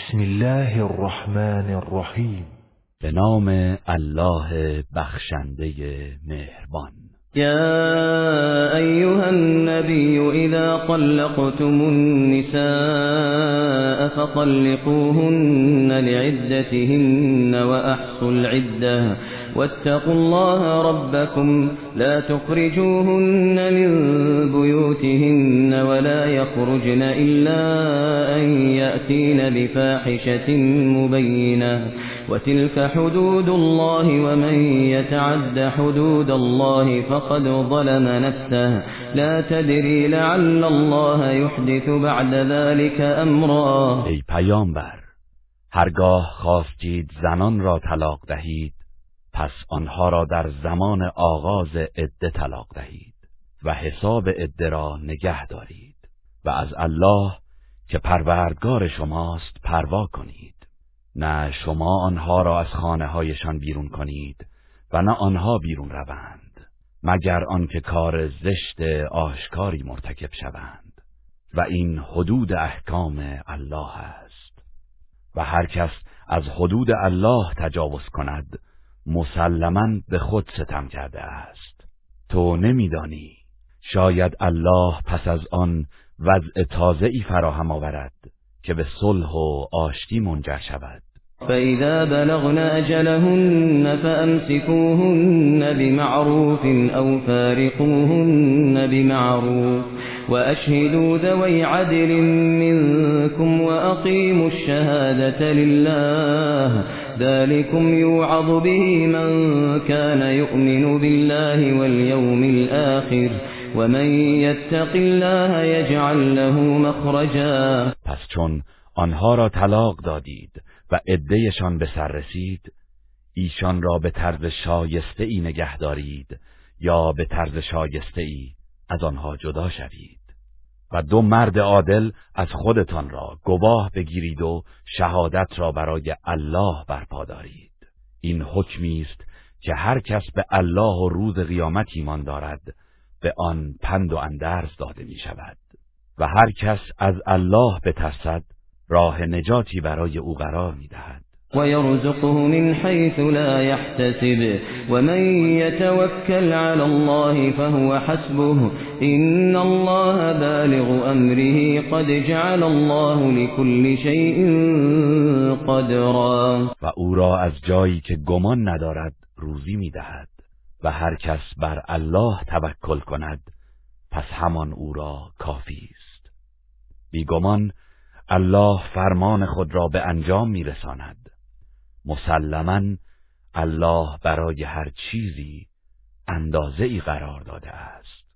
بسم الله الرحمن الرحیم به نام الله بخشنده مهربان. يا أيها النبي إذا طلقتم النساء فطلقوهن لعدتهن وأحصوا العدة. واتقوا الله ربكم. لا تخرجوهن من بيوتهن ولا يخرجن إلا أن يأتين بفاحشة مبينة. وتلك حدود الله ومن يتعد حدود الله فقد ظلم نفسه. لا تدري لعل الله يحدث بعد ذلك أمرا. ای پیامبر هرگاه خواستید زنان را طلاق دهید پس آنها را در زمان آغاز عده طلاق دهید و حساب عده را نگه دارید و از الله که پروردگار شماست پروا کنید. نه شما آنها را از خانه هایشان بیرون کنید و نه آنها بیرون روند مگر آنکه کار زشت آشکاری مرتکب شوند. و این حدود احکام الله است. و هر کس از حدود الله تجاوز کند مسلما به خود ستم کرده است. تو نمیدانی. شاید الله پس از آن وضع تازه ای فراهم آورد که به صلح و آشتی منجر شود. فإذا بلغن أجلهن فأمسكوهن بمعروف أو فارقوهن بمعروف وأشهدوا ذوي عدل منكم وأقيموا الشهادة لله ذلكم يوعظ به من كان يؤمن بالله واليوم الآخر ومن يتق الله يجعل له مخرجا پس چون آنها را طلاق دادید و عدهشان به سر رسید ایشان را به طرز شایسته ای نگه دارید یا به طرز شایسته ای از آنها جدا شوید. و دو مرد عادل از خودتان را گواه بگیرید و شهادت را برای الله برپا دارید. این حکمی است که هر کس به الله و روز قیامت ایمان دارد به آن پند و اندرز داده می شود و هر کس از الله بترسد راه نجاتی برای او قرار می‌دهد. ويرزقه من حيث لا يحتسب ومن يتوكل على الله فهو حسبه إن الله بالغ أمره قد جعل الله لكل شيء قدرا. و او را از جایی که گمان ندارد روزی می‌دهد و هر کس بر الله توکل کند پس همان او را کافی است. بیگمان الله فرمان خود را به انجام میرساند. مسلما الله برای هر چیزی اندازه ای قرار داده است.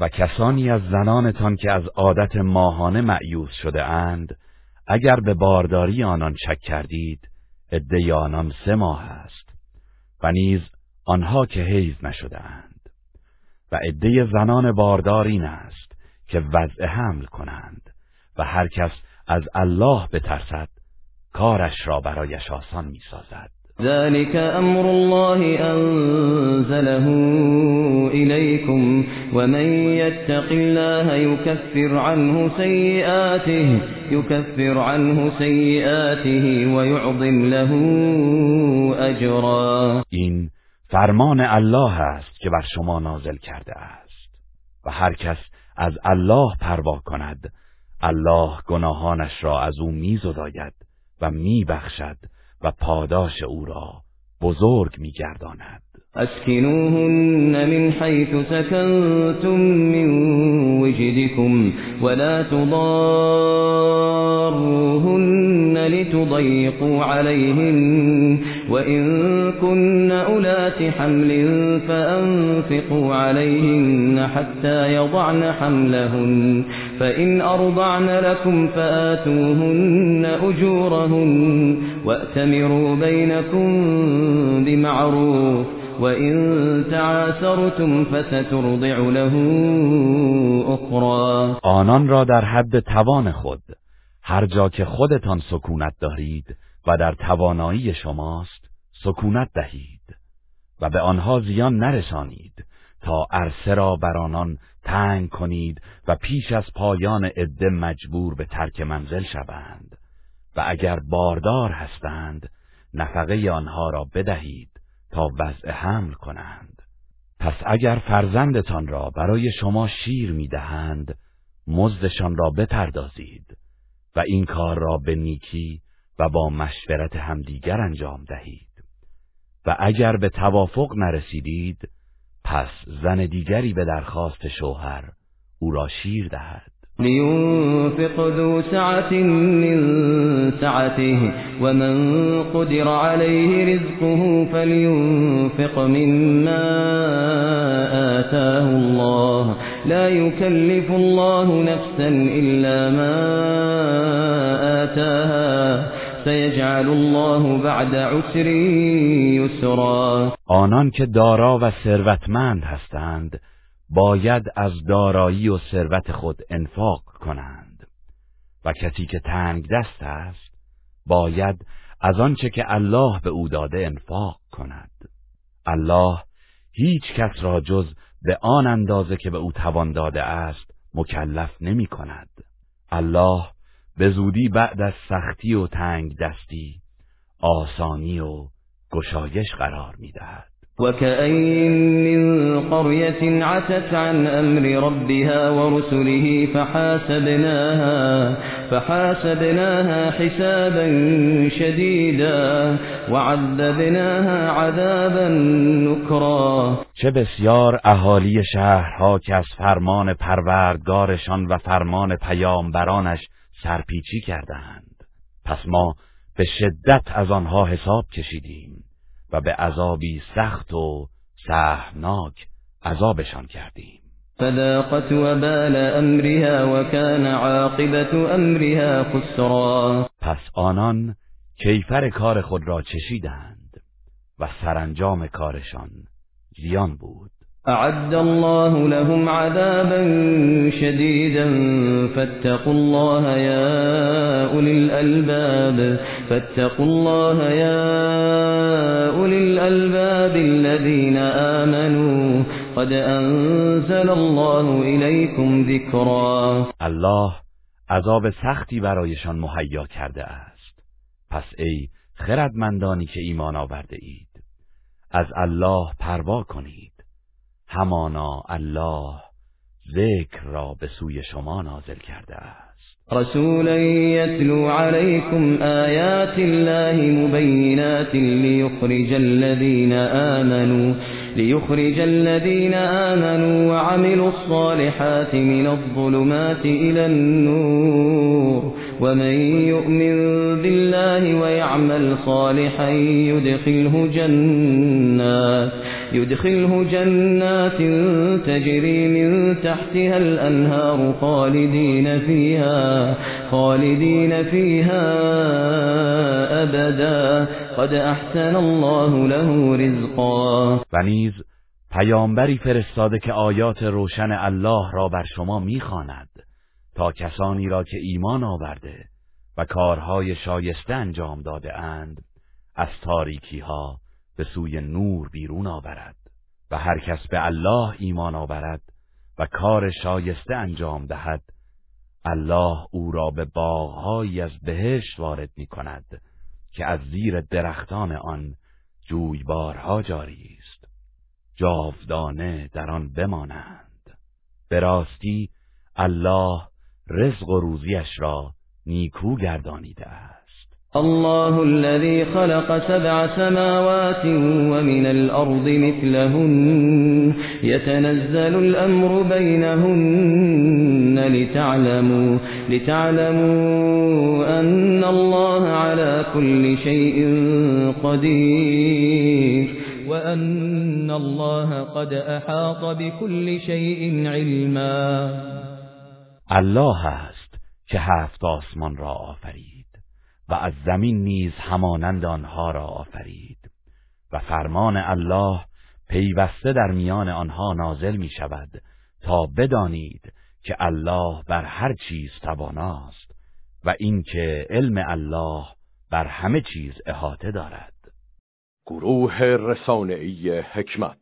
و کسانی از زنانتان که از عادت ماهانه معیوز شده اند اگر به بارداری آنان شک کردید عده آنان سه ماه است و نیز آنها که حیز نشده اند. و عده زنان باردار این است که وضع حمل کنند و هر کس از الله بترسد کارش را برایش آسان می‌سازد. ذلك امر الله انزله اليكم ومن يتق الله يكفر عنه سيئاته يكفر عنه سيئاته ويعظم له اجرا این فرمان الله است که بر شما نازل کرده است و هر کس از الله پروا کند الله گناهانش را از او میزداید و میبخشد و پاداش او را بزرگ میگرداند. اسکنوهن من حيث سكنتم من وجدكم ولا تضاروهن لتضيقوا عليهن وإن كن أولات حمل فأنفقوا عليهن حتى يضعن حملهن فإن أرضعن لكم فآتوهن أجورهن وأتمروا بينكم بمعروف وإن تعاسرتم فسترضع له أخرى. آنان را در حد توان خود هر جا که خودتان سکونت دارید و در توانایی شماست سکونت دهید و به آنها زیان نرسانید تا عرصه را بر آنان تنگ کنید و پیش از پایان عده مجبور به ترک منزل شوند. و اگر باردار هستند نفقه آنها را بدهید تا وضع حمل کنند. پس اگر فرزندتان را برای شما شیر می‌دهند مزدشان را بپردازید و این کار را به نیکی و با مشورت همدیگر انجام دهید. و اگر به توافق نرسیدید پس زن دیگری به درخواست شوهر او را شیر دهد. لينفق ذو سعة من سعته ومن قدر عليه رزقه فلينفق مما آتاه الله. لا يكلف الله نفسا إلا ما آتاها. سيجعل الله بعد عسر يسرا. آنان که دارا و ثروتمند هستند باید از دارایی و ثروت خود انفاق کنند. و کسی که تنگ دست است باید از آنچه که الله به او داده انفاق کند. الله هیچ کس را جز به آن اندازه که به او توان داده است مکلف نمی کند. الله به زودی بعد از سختی و تنگ دستی آسانی و گشایش قرار می دهد. وكأين من قرية عتت عن أمر ربها ورسله فحاسبناها فحاسبناها حسابا شديدا وعذبناها عذابا نكرا. چه بسیار اهالی شهرها که از فرمان پروردگارشان و فرمان پیامبرانش سرپیچی کردند پس ما به شدت از آنها حساب کشیدیم. و به عذابی سخت و سهمناک عذابشان کردیم. فذاقت وبال امرها وكان عاقبت امرها خسرا. پس آنان کیفر کار خود را چشیدند و سرانجام کارشان زیان بود. أعد الله لهم عذابا شديدا. فاتقوا الله يا أولي الألباب. فاتقوا الله يا أولي الألباب الذين آمنوا. قد أنزل الله إليكم ذكرا. الله عذاب سختی برایشان مهیا کرده است. پس ای خردمندانی که ایمان آورده اید از الله پروا کنید. همانا الله ذکر را به سوی شما نازل کرده است. رسولا يتلو عليكم آيات الله مبينات ليخرج الذين آمنوا ليخرج الذين آمنوا وعملوا الصالحات من الظلمات إلى النور. ومن يؤمن بالله ويعمل صالحا يدخله جنات. يدخله جنات تجري من تحتها الأنهار خالدين فيها خالدين فيها أبدا. قد أحسن الله له رزقا. و نیز پیامبری فرستاده که آیات روشن الله را بر شما می‌خواند تا کسانی را که ایمان آورده و کارهای شایسته انجام داده اند از تاریکی ها به سوی نور بیرون آورد و هر کس به الله ایمان آورد و کار شایسته انجام دهد الله او را به باغهایی از بهشت وارد می کند که از زیر درختان آن جویبارها جاری است. جاودانه در آن بمانند. به راستی الله رزق و روزیش را نیکو گردانیده است. الله الذي خلق سبع سماوات ومن الأرض مثلهن. يتنزل الأمر بينهن لتعلموا, لتعلموا أن الله على كل شيء قدير. وأن الله قد أحاط بكل شيء علما. الله است که آسمان را آفرید. و از زمین نیز همانند آنها را آفرید. و فرمان الله پیوسته در میان آنها نازل می شود تا بدانید که الله بر هر چیز تواناست و اینکه علم الله بر همه چیز احاطه دارد. گروه رسانه‌ای حکمت